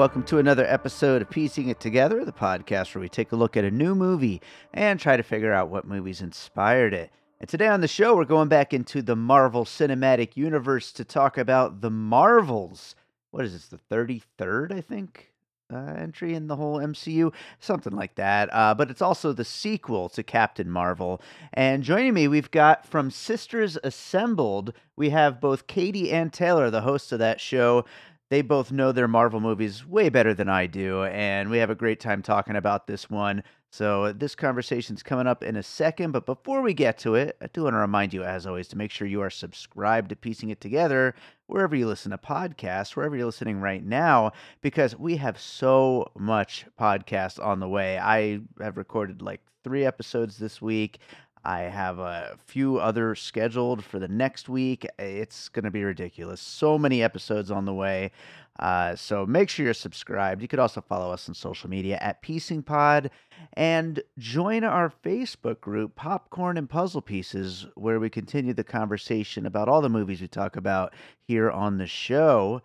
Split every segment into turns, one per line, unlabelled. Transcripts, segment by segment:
welcome to another episode of Piecing It Together, the podcast where we take a look at a new movie and try to figure out what movies inspired it. And today on the show, we're going back into the Marvel Cinematic Universe to talk about the Marvels. What is this, the 33rd, I think, uh, entry in the whole MCU? Something like that. Uh, but it's also the sequel to Captain Marvel. And joining me, we've got from Sisters Assembled, we have both Katie and Taylor, the hosts of that show they both know their Marvel movies way better than I do, and we have a great time talking about this one. So, this conversation's coming up in a second, but before we get to it, I do want to remind you, as always, to make sure you are subscribed to Piecing It Together wherever you listen to podcasts, wherever you're listening right now, because we have so much podcast on the way. I have recorded like three episodes this week. I have a few other scheduled for the next week. It's going to be ridiculous. So many episodes on the way. Uh, so make sure you're subscribed. You could also follow us on social media at Piecing Pod and join our Facebook group, Popcorn and Puzzle Pieces, where we continue the conversation about all the movies we talk about here on the show.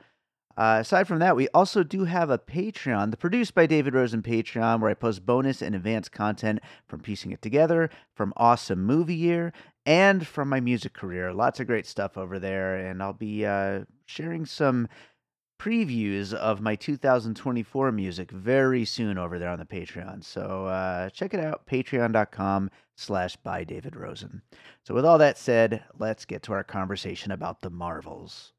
Uh, aside from that, we also do have a Patreon, the Produced by David Rosen Patreon, where I post bonus and advanced content from Piecing It Together, from Awesome Movie Year, and from my music career. Lots of great stuff over there, and I'll be uh, sharing some previews of my 2024 music very soon over there on the Patreon. So uh, check it out, patreon.com slash by David Rosen. So with all that said, let's get to our conversation about the Marvels.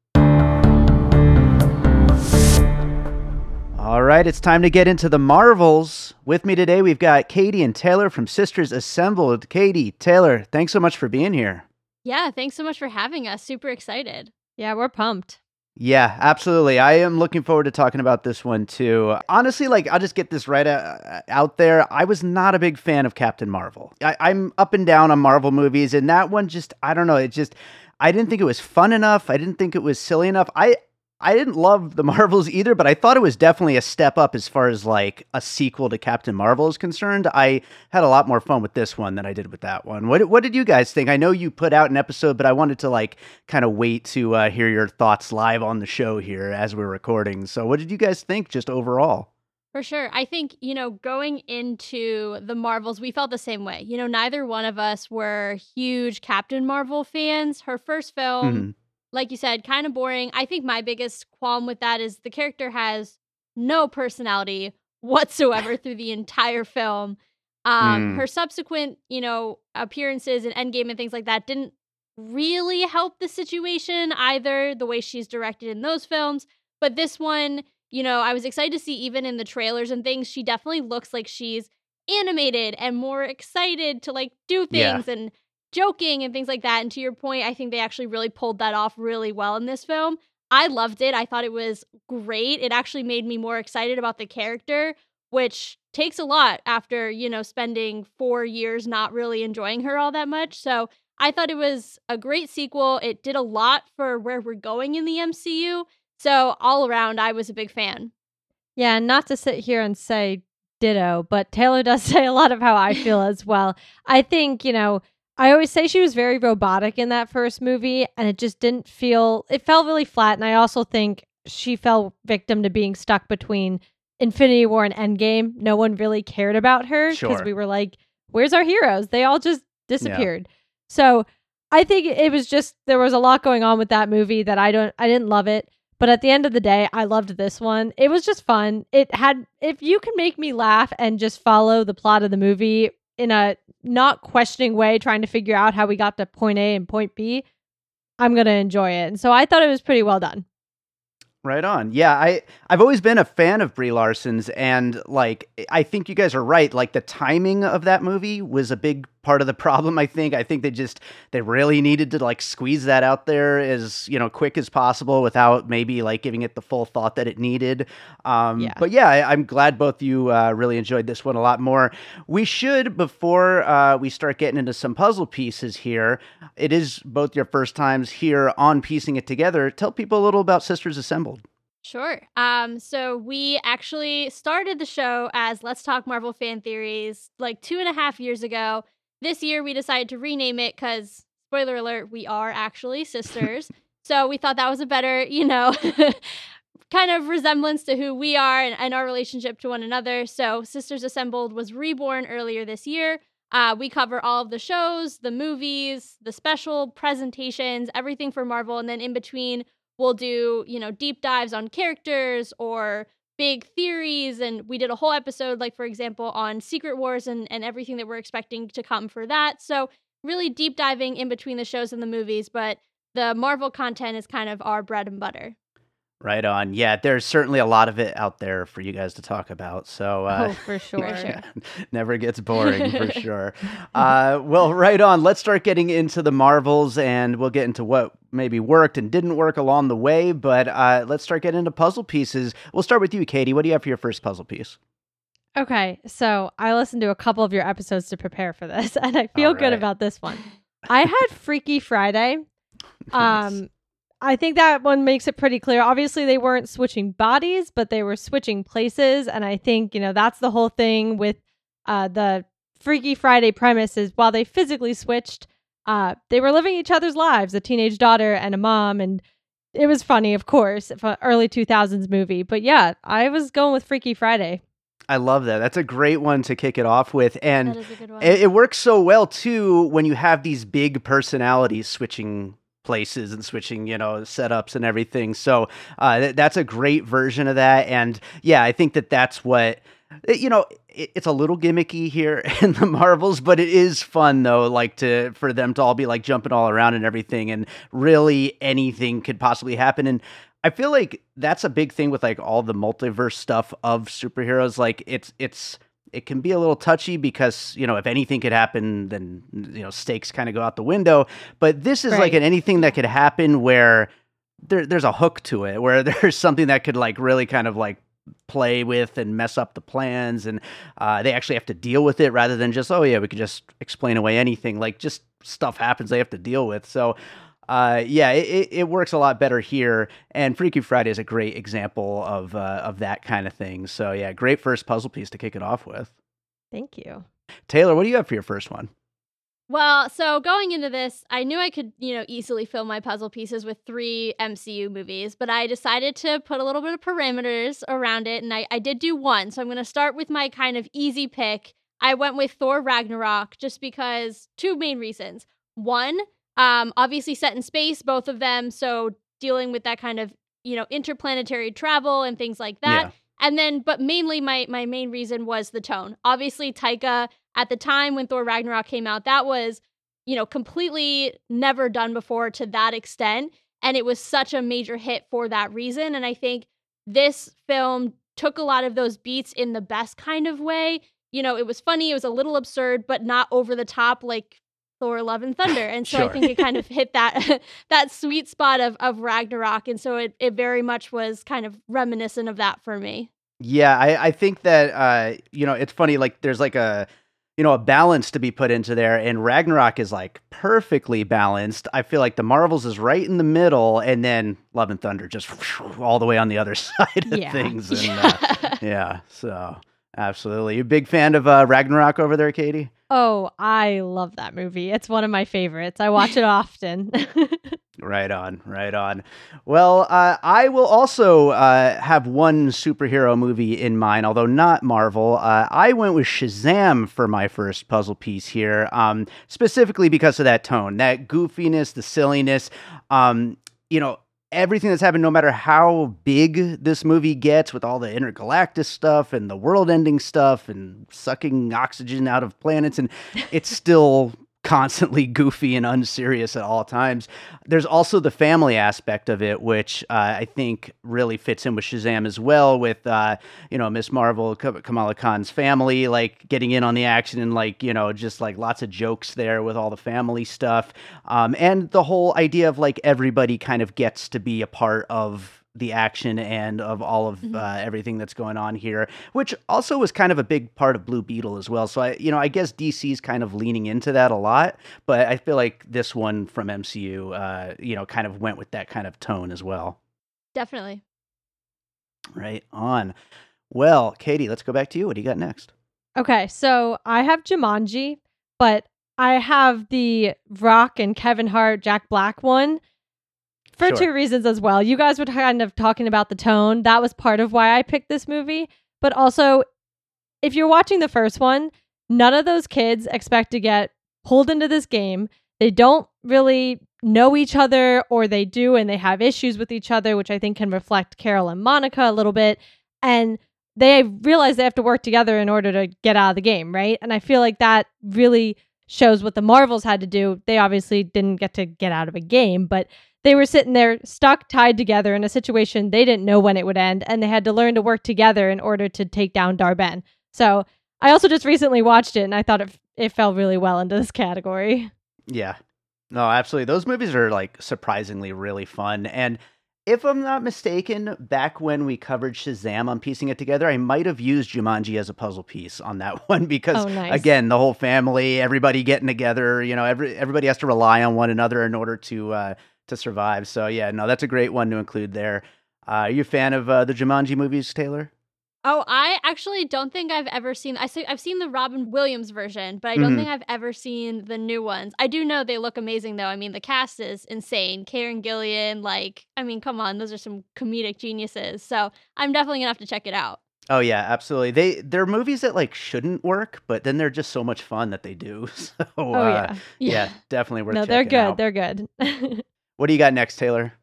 All right, it's time to get into the Marvels. With me today, we've got Katie and Taylor from Sisters Assembled. Katie, Taylor, thanks so much for being here.
Yeah, thanks so much for having us. Super excited.
Yeah, we're pumped.
Yeah, absolutely. I am looking forward to talking about this one too. Honestly, like I'll just get this right uh, out there. I was not a big fan of Captain Marvel. I, I'm up and down on Marvel movies, and that one just I don't know. It just I didn't think it was fun enough. I didn't think it was silly enough. I I didn't love the Marvels either, but I thought it was definitely a step up as far as like a sequel to Captain Marvel is concerned. I had a lot more fun with this one than I did with that one. What what did you guys think? I know you put out an episode, but I wanted to like kind of wait to uh, hear your thoughts live on the show here as we're recording. So, what did you guys think just overall?
For sure. I think, you know, going into the Marvels, we felt the same way. You know, neither one of us were huge Captain Marvel fans. Her first film mm-hmm like you said, kind of boring. I think my biggest qualm with that is the character has no personality whatsoever through the entire film. Um, mm. Her subsequent, you know, appearances in Endgame and things like that didn't really help the situation either, the way she's directed in those films. But this one, you know, I was excited to see even in the trailers and things, she definitely looks like she's animated and more excited to like do things yeah. and joking and things like that. And to your point, I think they actually really pulled that off really well in this film. I loved it. I thought it was great. It actually made me more excited about the character, which takes a lot after, you know, spending four years not really enjoying her all that much. So I thought it was a great sequel. It did a lot for where we're going in the MCU. So all around, I was a big fan.
Yeah, not to sit here and say ditto, but Taylor does say a lot of how I feel as well. I think, you know, I always say she was very robotic in that first movie, and it just didn't feel, it felt really flat. And I also think she fell victim to being stuck between Infinity War and Endgame. No one really cared about her because sure. we were like, where's our heroes? They all just disappeared. Yeah. So I think it was just, there was a lot going on with that movie that I don't, I didn't love it. But at the end of the day, I loved this one. It was just fun. It had, if you can make me laugh and just follow the plot of the movie in a not questioning way, trying to figure out how we got to point A and point B, I'm going to enjoy it. And so I thought it was pretty well done.
Right on. Yeah, I I've always been a fan of Brie Larson's and like I think you guys are right. Like the timing of that movie was a big part of the problem, I think. I think they just they really needed to like squeeze that out there as, you know, quick as possible without maybe like giving it the full thought that it needed. Um yeah. but yeah, I, am glad both you uh, really enjoyed this one a lot more. We should before uh, we start getting into some puzzle pieces here. It is both your first times here on piecing it together. Tell people a little about Sisters Assembled.
Sure. Um, so we actually started the show as Let's Talk Marvel Fan Theories like two and a half years ago. This year we decided to rename it because, spoiler alert, we are actually sisters. so we thought that was a better, you know, kind of resemblance to who we are and, and, our relationship to one another. So, Sisters Assembled was reborn earlier this year. Uh, we cover all of the shows, the movies, the special presentations, everything for Marvel. And then in between, we'll do, you know, deep dives on characters or big theories. And we did a whole episode, like, for example, on Secret Wars and, and everything that we're expecting to come for that. So, really deep diving in between the shows and the movies. But the Marvel content is kind of our bread and butter.
Right on. Yeah, there's certainly a lot of it out there for you guys to talk about. So,
uh, oh, for sure.
sure.
never gets boring for sure. Uh, well, right on. Let's start getting into the Marvels and we'll get into what maybe worked and didn't work along the way. But uh, let's start getting into puzzle pieces. We'll start with you, Katie. What do you have for your first puzzle piece?
Okay, so I listened to a couple of your episodes to prepare for this, and I feel right. good about this one. I had Freaky Friday. Um, I think that one makes it pretty clear. Obviously, they weren't switching bodies, but they were switching places. And I think, you know, that's the whole thing with uh, the Freaky Friday premise is while they physically switched, uh, they were living each other's lives a teenage daughter and a mom. And it was funny, of course, early 2000s movie. But yeah, I was going with Freaky Friday.
I love that. That's a great one to kick it off with. And it, it works so well, too, when you have these big personalities switching places and switching, you know, setups and everything. So uh, th- that's a great version of that. And yeah, I think that that's what you know it, it's a little gimmicky here in the marvels but it is fun though like to for them to all be like jumping all around and everything and really anything could possibly happen and i feel like that's a big thing with like all the multiverse stuff of superheroes like it's it's it can be a little touchy because you know if anything could happen then you know stakes kind of go out the window. But this is right. like an anything that could happen where there, there's a hook to it where there's something that could like really kind of like play with and mess up the plans and uh, they actually have to deal with it rather than just oh yeah we could just explain away anything. Like just stuff happens they have to deal with. So uh, yeah, it, it works a lot better here. And Freaky Friday is a great example of uh, of that kind of thing. So yeah, great first puzzle piece to kick it off with.
Thank you,
Taylor. What do you have for your first one?
Well, so going into this, I knew I could, you know, easily fill my puzzle pieces with three MCU movies, but I decided to put a little bit of parameters around it, and I, I did do one. So I'm going to start with my kind of easy pick. I went with Thor Ragnarok just because two main reasons. One, um, obviously set in space, both of them. So dealing with that kind of, you know, interplanetary travel and things like that. Yeah. And then, but mainly my my main reason was the tone. Obviously, Taika at the time when Thor Ragnarok came out, that was, you know, completely never done before to that extent. And it was such a major hit for that reason. And I think this film took a lot of those beats in the best kind of way. You know, it was funny, it was a little absurd, but not over the top like Thor Love and Thunder. And so sure. I think it kind of hit that that sweet spot of of Ragnarok. And so it, it very much was kind of reminiscent of that for me.
Yeah, I, I think that uh, you know, it's funny, like there's like a you know, a balance to be put into there, and Ragnarok is like perfectly balanced. I feel like the Marvels is right in the middle, and then Love and Thunder just all the way on the other side of yeah. things. And, uh, yeah, so absolutely. You a big fan of uh, Ragnarok over there, Katie?
Oh, I love that movie. It's one of my favorites. I watch it often.
right on, right on. Well, uh, I will also uh, have one superhero movie in mind, although not Marvel. Uh, I went with Shazam for my first puzzle piece here, um, specifically because of that tone, that goofiness, the silliness. Um, you know, everything that's happened, no matter how big this movie gets with all the intergalactic stuff and the world ending stuff and sucking oxygen out of planets, and it's still constantly goofy and unserious at all times. There's also the family aspect of it, which uh, I think really fits in with Shazam as well. With uh, you know Miss Marvel, Kamala Khan's family, like getting in on the action and like you know just like lots of jokes there with all the family stuff, um, and the whole idea of like everybody kind of gets to be a part of the action and of all of mm-hmm. uh, everything that's going on here, which also was kind of a big part of Blue Beetle as well. So I, you know, I guess DC's kind of leaning into that a lot, but I feel like this one from MCU, uh, you know, kind of went with that kind of tone as well.
Definitely.
Right on. Well, Katie, let's go back to you. What do you got next?
Okay, so I have Jumanji, but I have the Rock and Kevin Hart, Jack Black one for
Sure.
two reasons as well. You guys were kind of talking about the tone. That was part of why I picked this movie. But also, if you're watching the first one, none of those kids expect to get pulled into this game. They don't really know each other, or they do, and they have issues with each other, which I think can reflect Carol and Monica a little bit. And they realize they have to work together in order to get out of the game, right? And I feel like that really shows what the Marvels had to do. They obviously didn't get to get out of a game, but they were sitting there stuck, tied together in a situation they didn't know when it would end, and they had to learn to work together in order to take down Dar-Benn. So I also just recently watched it, and I thought it it fell really well into this category.
Yeah. No, absolutely. Those movies are like surprisingly really fun. And if I'm not mistaken, back when we covered Shazam on piecing it together, I might have used Jumanji as a puzzle piece on that one because
Oh, nice.
again, the whole family, everybody getting together, you know, every everybody has to rely on one another in order to uh to survive. So yeah, no, that's a great one to include there. Uh, are you a fan of uh, the Jumanji movies, Taylor?
Oh, I actually don't think I've ever seen. I see, I've seen the Robin Williams version, but I don't
Mhm.
think I've ever seen the new ones. I do know they look amazing, though. I mean, the cast is insane. Karen Gillan, like, I mean, come on, those are some comedic geniuses. So I'm definitely gonna have to check it out.
Oh yeah, absolutely. They they're movies that like shouldn't work, but then they're just so much fun that they do. So
Oh
uh,
yeah,
yeah, definitely worth
no, they're good.
out.
They're good.
What do you got next, Taylor?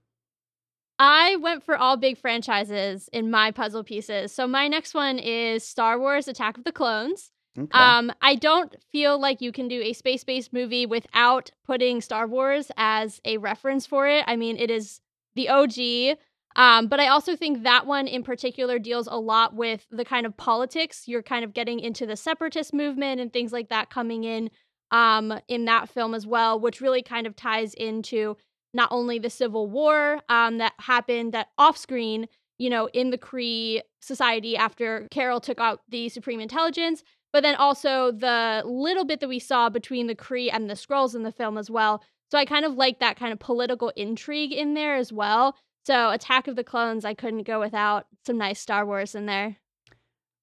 I went for all big franchises in my puzzle pieces. So my next one is Star Wars: Attack of the Clones.
Okay.
Um, I don't feel like you can do a space based movie without putting Star Wars as a reference for it. I mean, it is the OG. Um, but I also think that one in particular deals a lot with the kind of politics. You're kind of getting into the separatist movement and things like that coming in um, in that film as well, which really kind of ties into not only the Civil War um, that happened that off screen, you know, in the Kree society after Carol took out the Supreme Intelligence, but then also the little bit that we saw between the Kree and the Skrulls in the film as well. So I kind of like that kind of political intrigue in there as well. So Attack of the Clones, I couldn't go without some nice Star Wars in there.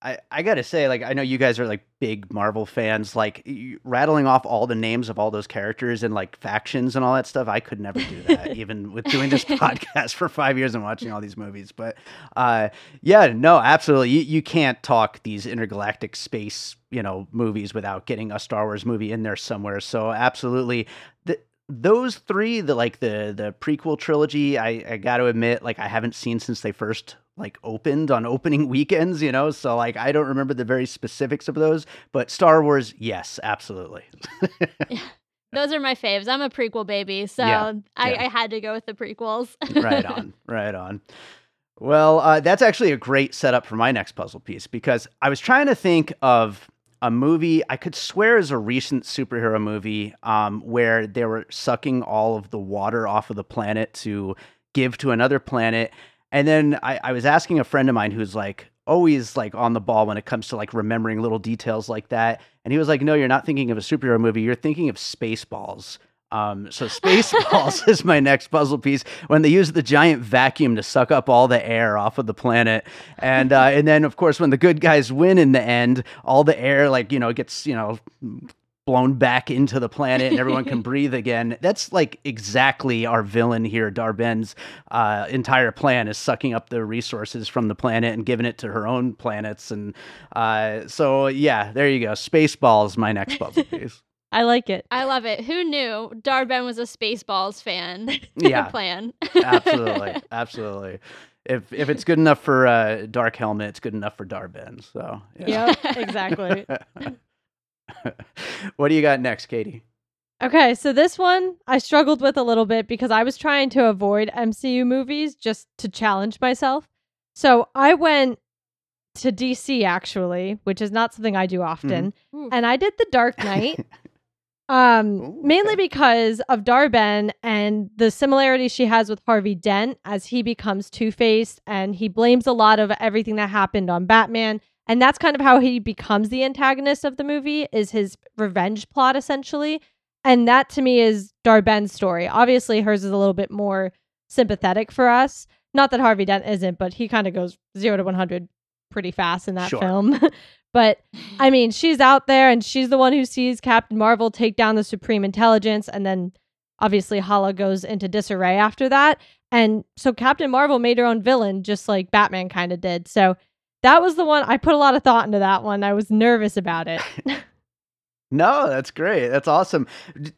I, I gotta say, like, I know you guys are like big Marvel fans. Like, you, rattling off all the names of all those characters and like factions and all that stuff, I could never do that, even with doing this podcast for five years and watching all these movies. But uh, yeah, no, absolutely, you, you can't talk these intergalactic space, you know, movies without getting a Star Wars movie in there somewhere. So absolutely, the, those three, the like the the prequel trilogy, I, I got to admit, like I haven't seen since they first like opened on opening weekends, you know. So like I don't remember the very specifics of those, but Star Wars, yes, absolutely.
Those are my faves. I'm a prequel baby, so
Yeah,
I,
yeah.
I had to go with the prequels.
right on, right on. Well, uh, that's actually a great setup for my next puzzle piece because I was trying to think of a movie I could swear is a recent superhero movie um, where they were sucking all of the water off of the planet to give to another planet. And then I, I was asking a friend of mine who's like always like on the ball when it comes to like remembering little details like that. And he was like, no, you're not thinking of a superhero movie. You're thinking of Spaceballs. Um, so Spaceballs is my next puzzle piece when they use the giant vacuum to suck up all the air off of the planet, and uh, and then of course when the good guys win in the end, all the air like you know gets you know blown back into the planet and everyone can breathe again. That's like exactly our villain here. Dar-Benn's uh, entire plan is sucking up the resources from the planet and giving it to her own planets, and uh, so yeah, there you go. Spaceballs, my next puzzle piece.
I like it.
I love it. Who knew Dar-Benn was a Spaceballs fan?
Yeah.
plan.
absolutely, absolutely. If if it's good enough for uh, Dark Helmet, it's good enough for Dar-Benn. So, yeah.
Yep, exactly.
what do you got next, Katie?
Okay, so this one I struggled with a little bit because I was trying to avoid MCU movies just to challenge myself. So I went to DC actually, which is not something I do often,
Oof.
and I did The Dark Knight. um
Ooh,
mainly
okay.
because of Dar-Benn and the similarity she has with Harvey Dent as he becomes Two-Faced and he blames a lot of everything that happened on Batman and that's kind of how he becomes the antagonist of the movie is his revenge plot essentially and that to me is Dar-Benn's story obviously hers is a little bit more sympathetic for us not that Harvey Dent isn't but he kind of goes 0 to 100 pretty fast in that
Sure.
film but I mean, she's out there and she's the one who sees Captain Marvel take down the Supreme Intelligence and then obviously Hala goes into disarray after that. And so Captain Marvel made her own villain, just like Batman kind of did. So that was the one I put a lot of thought into that one. I was nervous about it.
No, that's great. That's awesome.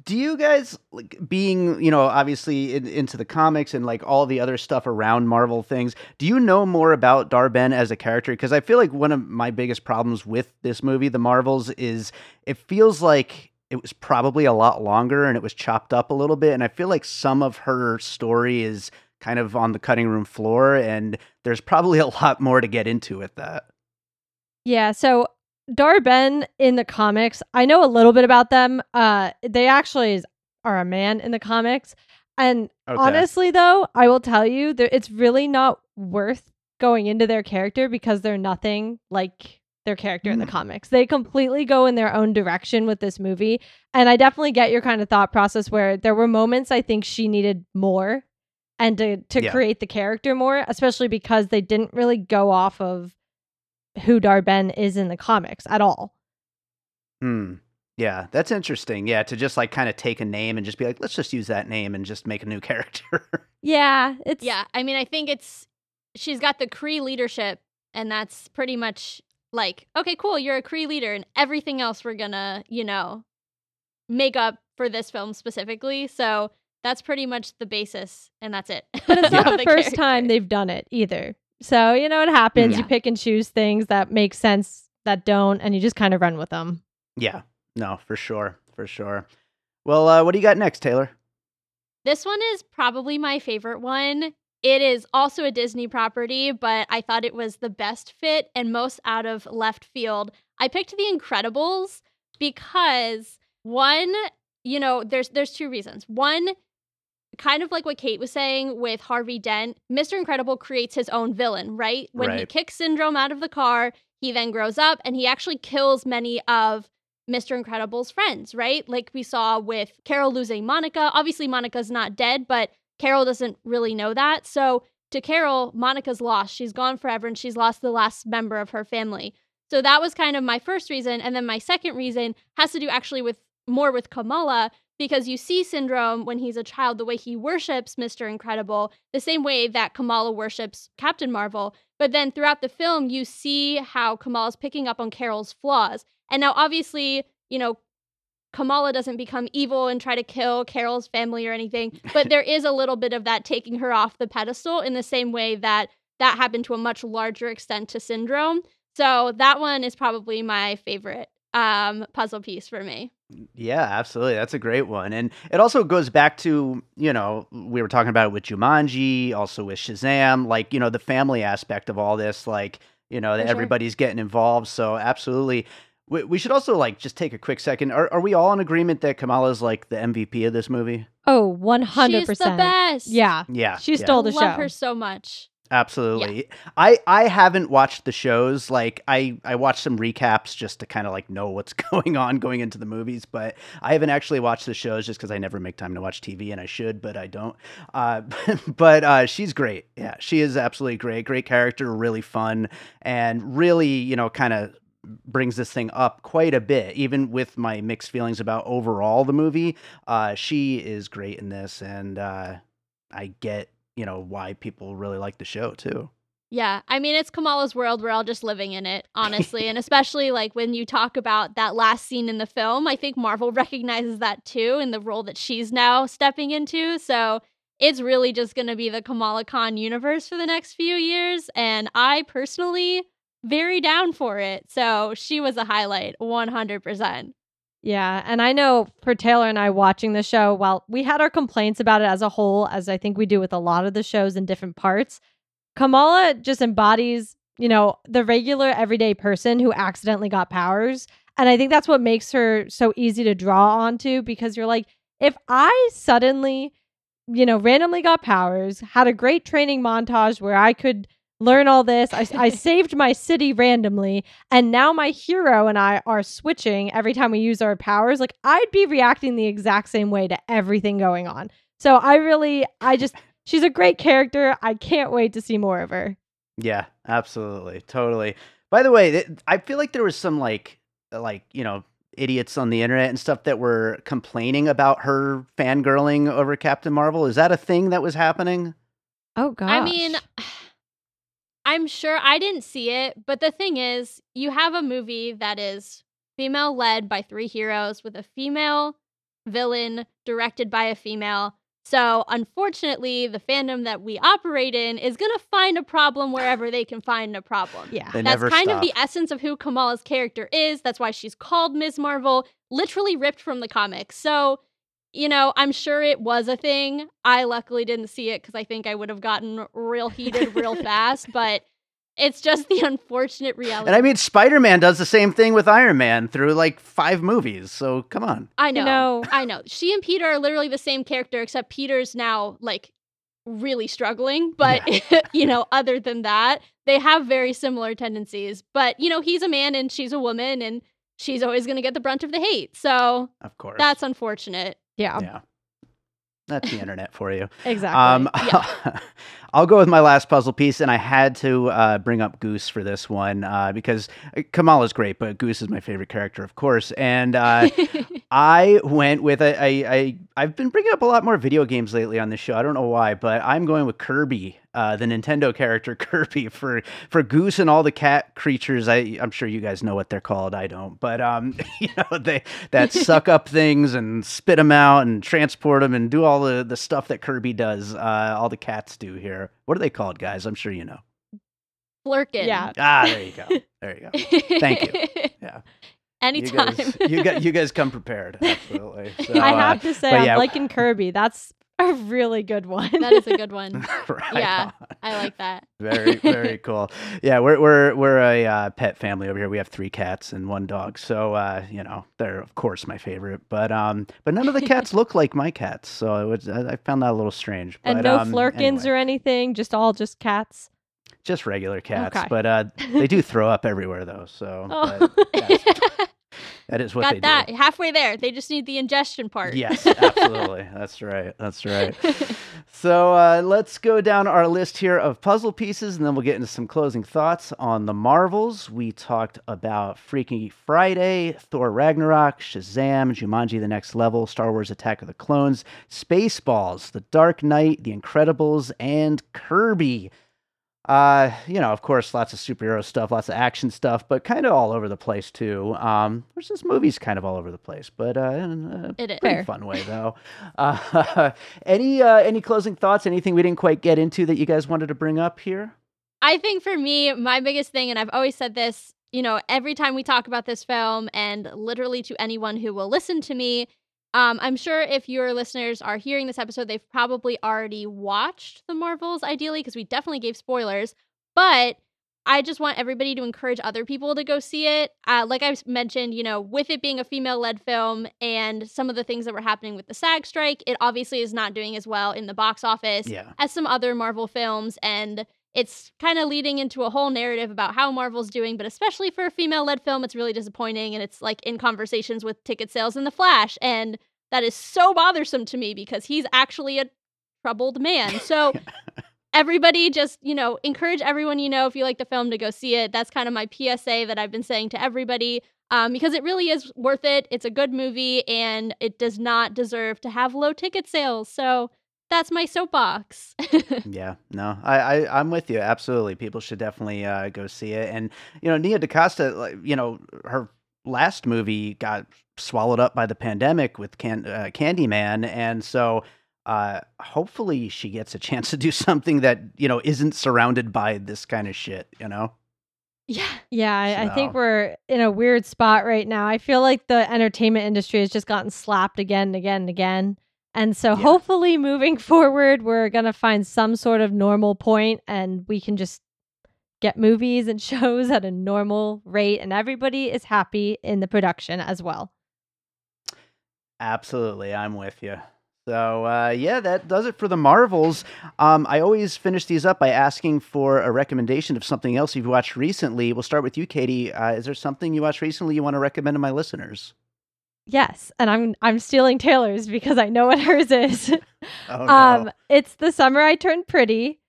Do you guys like being, you know, obviously in, into the comics and like all the other stuff around Marvel things? Do you know more about Dar-Benn as a character? Because I feel like one of my biggest problems with this movie, The Marvels, is it feels like it was probably a lot longer and it was chopped up a little bit. And I feel like some of her story is kind of on the cutting room floor, and there's probably a lot more to get into with that.
Yeah, so Dar-Benn in the comics, I know a little bit about them. Uh, they actually are a man in the comics, and okay. honestly, though, I will tell you that it's really not worth going into their character because they're nothing like their character in the mm. comics. They completely go in their own direction with this movie, and I definitely get your kind of thought process where there were moments I think she needed more and to to yeah. create the character more, especially because they didn't really go off of who Dar-Benn is in the comics at all.
Hmm. Yeah, that's interesting. Yeah, to just like kind of take a name and just be like, let's just use that name and just make a new character.
yeah, it's
Yeah, I mean, I think it's she's got the Kree leadership and that's pretty much like, okay, cool, you're a Kree leader and everything else we're going to, you know, make up for this film specifically. So, that's pretty much the basis and that's it.
But it's not the, the first time they've done it either. So, you know, it happens. Yeah. You pick and choose things that make sense, that don't, and you just kind of run with them.
Yeah. No, for sure. For sure. Well, uh, what do you got next, Taylor?
This one is probably my favorite one. It is also a Disney property, but I thought it was the best fit and most out of left field. I picked The Incredibles because one, you know, there's there's two reasons. One, kind of like what Kate was saying with Harvey Dent, Mr. Incredible creates his own villain, right? When right. he kicks Syndrome out of the car, he then grows up and he actually kills many of Mr. Incredible's friends, right? Like we saw with Carol losing Monica. Obviously, Monica's not dead, but Carol doesn't really know that. So to Carol, Monica's lost. She's gone forever and she's lost the last member of her family. So that was kind of my first reason. And then my second reason has to do actually with more with Kamala because you see Syndrome when he's a child, the way he worships Mr. Incredible, the same way that Kamala worships Captain Marvel. But then throughout the film, you see how Kamala's picking up on Carol's flaws. And now, obviously, you know, Kamala doesn't become evil and try to kill Carol's family or anything, but there is a little bit of that taking her off the pedestal in the same way that that happened to a much larger extent to Syndrome. So that one is probably my favorite um, puzzle piece for me.
Yeah, absolutely. That's a great one. And it also goes back to, you know, we were talking about it with Jumanji, also with Shazam, like, you know, the family aspect of all this, like, you know, that everybody's getting involved. So, absolutely. We, we should also, like, just take a quick second. Are, are we all in agreement that Kamala's, like, the MVP of this movie?
Oh, 100%.
She's the best.
Yeah.
Yeah.
She
yeah.
stole the
I
show.
love her so much.
Absolutely. Yeah. I I haven't watched the shows. Like I I watched some recaps just to kind of like know what's going on going into the movies, but I haven't actually watched the shows just cuz I never make time to watch TV and I should, but I don't. Uh, but uh, she's great. Yeah, she is absolutely great. Great character, really fun and really, you know, kind of brings this thing up quite a bit even with my mixed feelings about overall the movie. Uh, she is great in this and uh, I get you know why people really like the show too.
Yeah, I mean it's Kamala's world. We're all just living in it, honestly, and especially like when you talk about that last scene in the film, I think Marvel recognizes that too in the role that she's now stepping into. So it's really just going to be the Kamala Khan universe for the next few years, and I personally very down for it. So she was a highlight, one hundred percent.
Yeah, and I know for Taylor and I watching the show, while we had our complaints about it as a whole, as I think we do with a lot of the shows in different parts, Kamala just embodies, you know, the regular everyday person who accidentally got powers. And I think that's what makes her so easy to draw onto because you're like, if I suddenly, you know, randomly got powers, had a great training montage where I could learn all this. I, I saved my city randomly, and now my hero and I are switching every time we use our powers. Like, I'd be reacting the exact same way to everything going on. So, I really, I just, she's a great character. I can't wait to see more of her.
Yeah, absolutely. Totally. By the way, I feel like there was some, like, uh, like, you know, idiots on the internet and stuff that were complaining about her fangirling over Captain Marvel. Is that a thing that was happening?
Oh god.
I mean, oh, I'm sure I didn't see it, but the thing is, you have a movie that is female led by three heroes with a female villain directed by a female. So, unfortunately, the fandom that we operate in is going to find a problem wherever they can find a problem.
yeah.
They
That's
never
kind
stop.
of the essence of who Kamala's character is. That's why she's called Ms. Marvel, literally ripped from the comics. So, you know, I'm sure it was a thing. I luckily didn't see it because I think I would have gotten real heated real fast, but it's just the unfortunate reality.
And I mean, Spider Man does the same thing with Iron Man through like five movies. So come on.
I know,
know-
I know. She and Peter are literally the same character, except Peter's now like really struggling. But you know, other than that, they have very similar tendencies. But you know, he's a man and she's a woman, and she's always going to get the brunt of the hate. So
Of course.
that's unfortunate.
Yeah.
yeah. That's the internet for you.
Exactly.
Um,
Yeah.
I'll go with my last puzzle piece, and I had to uh, bring up Goose for this one uh, because uh, Kamala's great, but Goose is my favorite character, of course. And uh, I went with a. I've been bringing up a lot more video games lately on this show. I don't know why, but I'm going with Kirby, uh, the Nintendo character Kirby for for Goose and all the cat creatures. I I'm sure you guys know what they're called. I don't, but um, you know they that suck up things and spit them out and transport them and do all the the stuff that Kirby does. Uh, all the cats do here. What are they called, guys? I'm sure you know.
Flerken.
Yeah.
Ah, there you go. There you go. Thank you. Yeah.
Anytime.
You guys, you, gu- you guys come prepared. Absolutely. So,
I
uh,
have to say,
but
I'm
yeah.
liking Kirby. That's a really good one.
that is a good one.
right
Yeah.
on.
I like that.
Very, very cool. Yeah, we're we're we're a uh, pet family over here. We have three cats and one dog. So uh, you know, they're of course my favorite. But um, but none of the cats look like my cats. So it was, I I found that a little strange.
and no
um,
flerkens
anyway,
or anything, just all just cats.
just regular cats.
Okay.
But uh, they do throw up everywhere though. So
Oh.
but that's- that is what
Got
they
that
do.
halfway there. They just need the ingestion part.
Yes, absolutely. That's right. That's right. So uh, let's go down our list here of puzzle pieces, and then we'll get into some closing thoughts on the Marvels. We talked about Freaky Friday, Thor Ragnarok, Shazam, Jumanji: The Next Level, Star Wars: Attack of the Clones, Spaceballs, The Dark Knight, The Incredibles, and Kirby. Uh, you know, of course, lots of superhero stuff, lots of action stuff, but kind of all over the place too. Um, there's this movie's kind of all over the place, but uh, in a
It is.
pretty
Fair.
fun way though. Uh, any uh, any closing thoughts? Anything we didn't quite get into that you guys wanted to bring up here?
I think for me, my biggest thing, and I've always said this, you know, every time we talk about this film, and literally to anyone who will listen to me, um, I'm sure if your listeners are hearing this episode, they've probably already watched the Marvels, ideally, because we definitely gave spoilers. But I just want everybody to encourage other people to go see it. Uh, like I mentioned, you know, with it being a female led film and some of the things that were happening with the SAG strike, it obviously is not doing as well in the box office
Yeah,
as some other Marvel films. And it's kind of leading into a whole narrative about how Marvel's doing, but especially for a female led film, it's really disappointing. And it's like in conversations with ticket sales in The Flash. And that is so bothersome to me because he's actually a troubled man. So everybody just, you know, encourage everyone you know if you like the film to go see it. That's kind of my PSA that I've been saying to everybody. Um, because it really is worth it. It's a good movie and it does not deserve to have low ticket sales. So that's my soapbox.
yeah. No, I, I I'm with you. Absolutely, people should definitely uh, go see it. And you know, Nia DaCosta, like, you know, her last movie got swallowed up by the pandemic with Can- uh, Candyman, and so uh, hopefully she gets a chance to do something that you know isn't surrounded by this kind of shit. You know.
yeah.
Yeah, I, I think we're in a weird spot right now. I feel like the entertainment industry has just gotten slapped again and again and again. And so
Yeah.
hopefully moving forward, we're going to find some sort of normal point and we can just get movies and shows at a normal rate and everybody is happy in the production as well.
Absolutely, I'm with you. So uh, yeah, that does it for the Marvels. Um, I always finish these up by asking for a recommendation of something else you've watched recently. We'll start with you, Katie. Uh, is there something you watched recently you want to recommend to my listeners?
Yes, and I'm I'm stealing Taylor's because I know what hers is.
Oh
Um, it's the summer I turned pretty.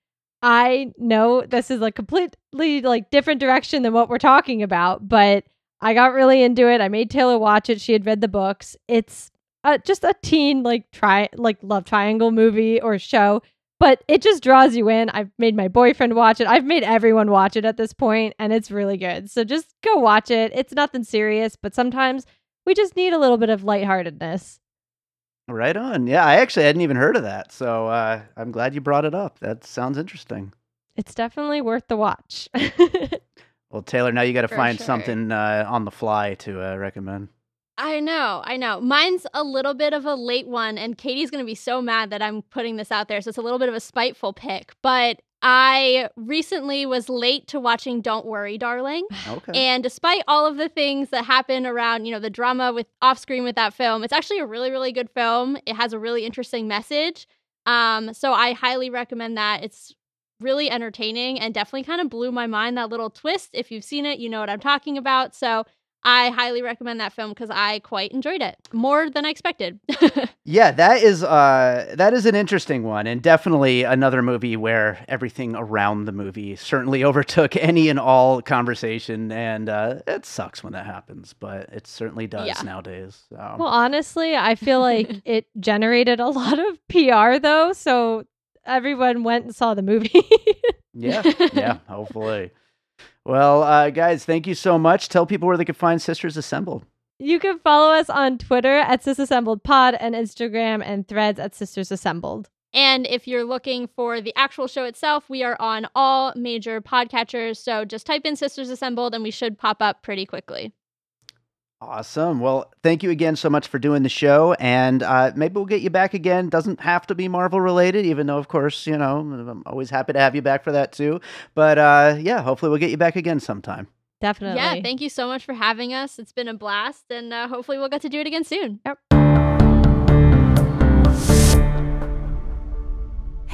I know this is a completely like different direction than what we're talking about, but I got really into it. I made Taylor watch it. She had read the books. It's uh, just a teen like try like love triangle movie or show, but it just draws you in. I've made my boyfriend watch it. I've made everyone watch it at this point, and it's really good. So just go watch it. It's nothing serious, but sometimes we just need a little bit of lightheartedness.
Right on. Yeah, I actually hadn't even heard of that, so uh, I'm glad you brought it up. That sounds interesting.
It's definitely worth the watch.
well, Taylor, now you got to find
sure.
something uh, on the fly to uh, recommend.
I know, I know. Mine's a little bit of a late one, and Katie's going to be so mad that I'm putting this out there. So it's a little bit of a spiteful pick. But I recently was late to watching Don't Worry, Darling.
Okay.
And despite all of the things that happen around, you know, the drama with off screen with that film, it's actually a really, really good film. It has a really interesting message. Um, so I highly recommend that. It's really entertaining and definitely kind of blew my mind that little twist. If you've seen it, you know what I'm talking about. So I highly recommend that film because I quite enjoyed it more than I expected.
yeah, that is uh, that is an interesting one, and definitely another movie where everything around the movie certainly overtook any and all conversation, and uh, it sucks when that happens, but it certainly does
Yeah.
nowadays. So.
Well, honestly, I feel like it generated a lot of PR though, so everyone went and saw the movie.
yeah, yeah, hopefully. Well, uh, guys, thank you so much. Tell people where they can find Sisters Assembled.
you can follow us on Twitter at Sis Assembled Pod and Instagram and threads at Sisters Assembled.
and if you're looking for the actual show itself, we are on all major podcatchers. So just type in Sisters Assembled and we should pop up pretty quickly.
Awesome. Well, thank you again so much for doing the show, and uh, maybe we'll get you back again. Doesn't have to be Marvel related, even though, of course, you know, I'm always happy to have you back for that too. But uh, yeah, hopefully we'll get you back again sometime.
Definitely.
Yeah, thank you so much for having us. It's been a blast, and uh, hopefully we'll get to do it again soon.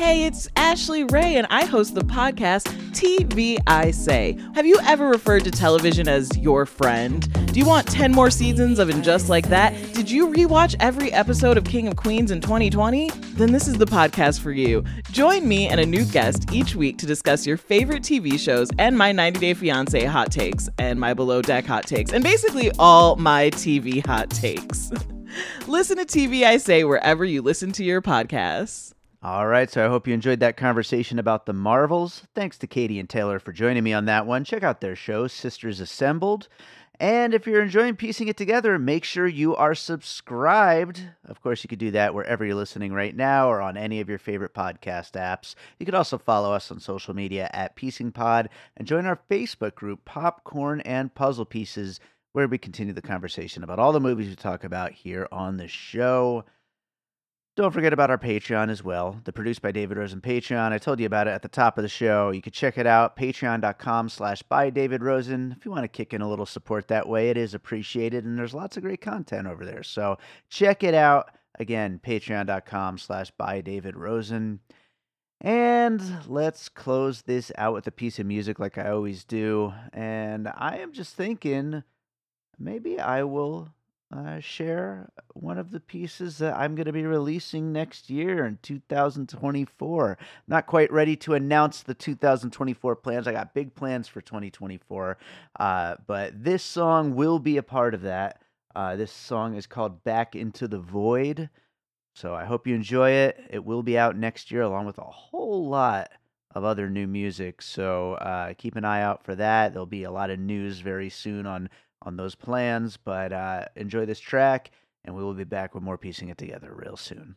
Hey, it's Ashley Ray, and I host the podcast TV I Say. Have you ever referred to television as your friend? Do you want 10 more seasons of And Just Like That? Did you rewatch every episode of King of Queens in 2020? Then this is the podcast for you. Join me and a new guest each week to discuss your favorite TV shows and my 90 Day Fiancé hot takes and my Below Deck hot takes, and basically all my TV hot takes. listen to TV I Say wherever you listen to your podcasts.
All right, so I hope you enjoyed that conversation about the Marvels. Thanks to Katie and Taylor for joining me on that one. Check out their show, Sisters Assembled. And if you're enjoying piecing it together, make sure you are subscribed. Of course, you could do that wherever you're listening right now or on any of your favorite podcast apps. You could also follow us on social media at Piecing Pod and join our Facebook group, Popcorn and Puzzle Pieces, where we continue the conversation about all the movies we talk about here on the show. Don't forget about our Patreon as well. The produced by David Rosen Patreon. I told you about it at the top of the show. You can check it out, patreon.com slash by David Rosen. If you want to kick in a little support that way, it is appreciated, and there's lots of great content over there. So check it out. Again, patreon.com slash by David Rosen. And let's close this out with a piece of music like I always do. And I am just thinking maybe I will uh, share one of the pieces that I'm going to be releasing next year in 2024. Not quite ready to announce the 2024 plans. I got big plans for 2024, uh, but this song will be a part of that. Uh, this song is called Back into the Void. So I hope you enjoy it. It will be out next year along with a whole lot of other new music. So uh, keep an eye out for that. There'll be a lot of news very soon on on those plans. But uh, enjoy this track, and we will be back with more piecing it together real soon.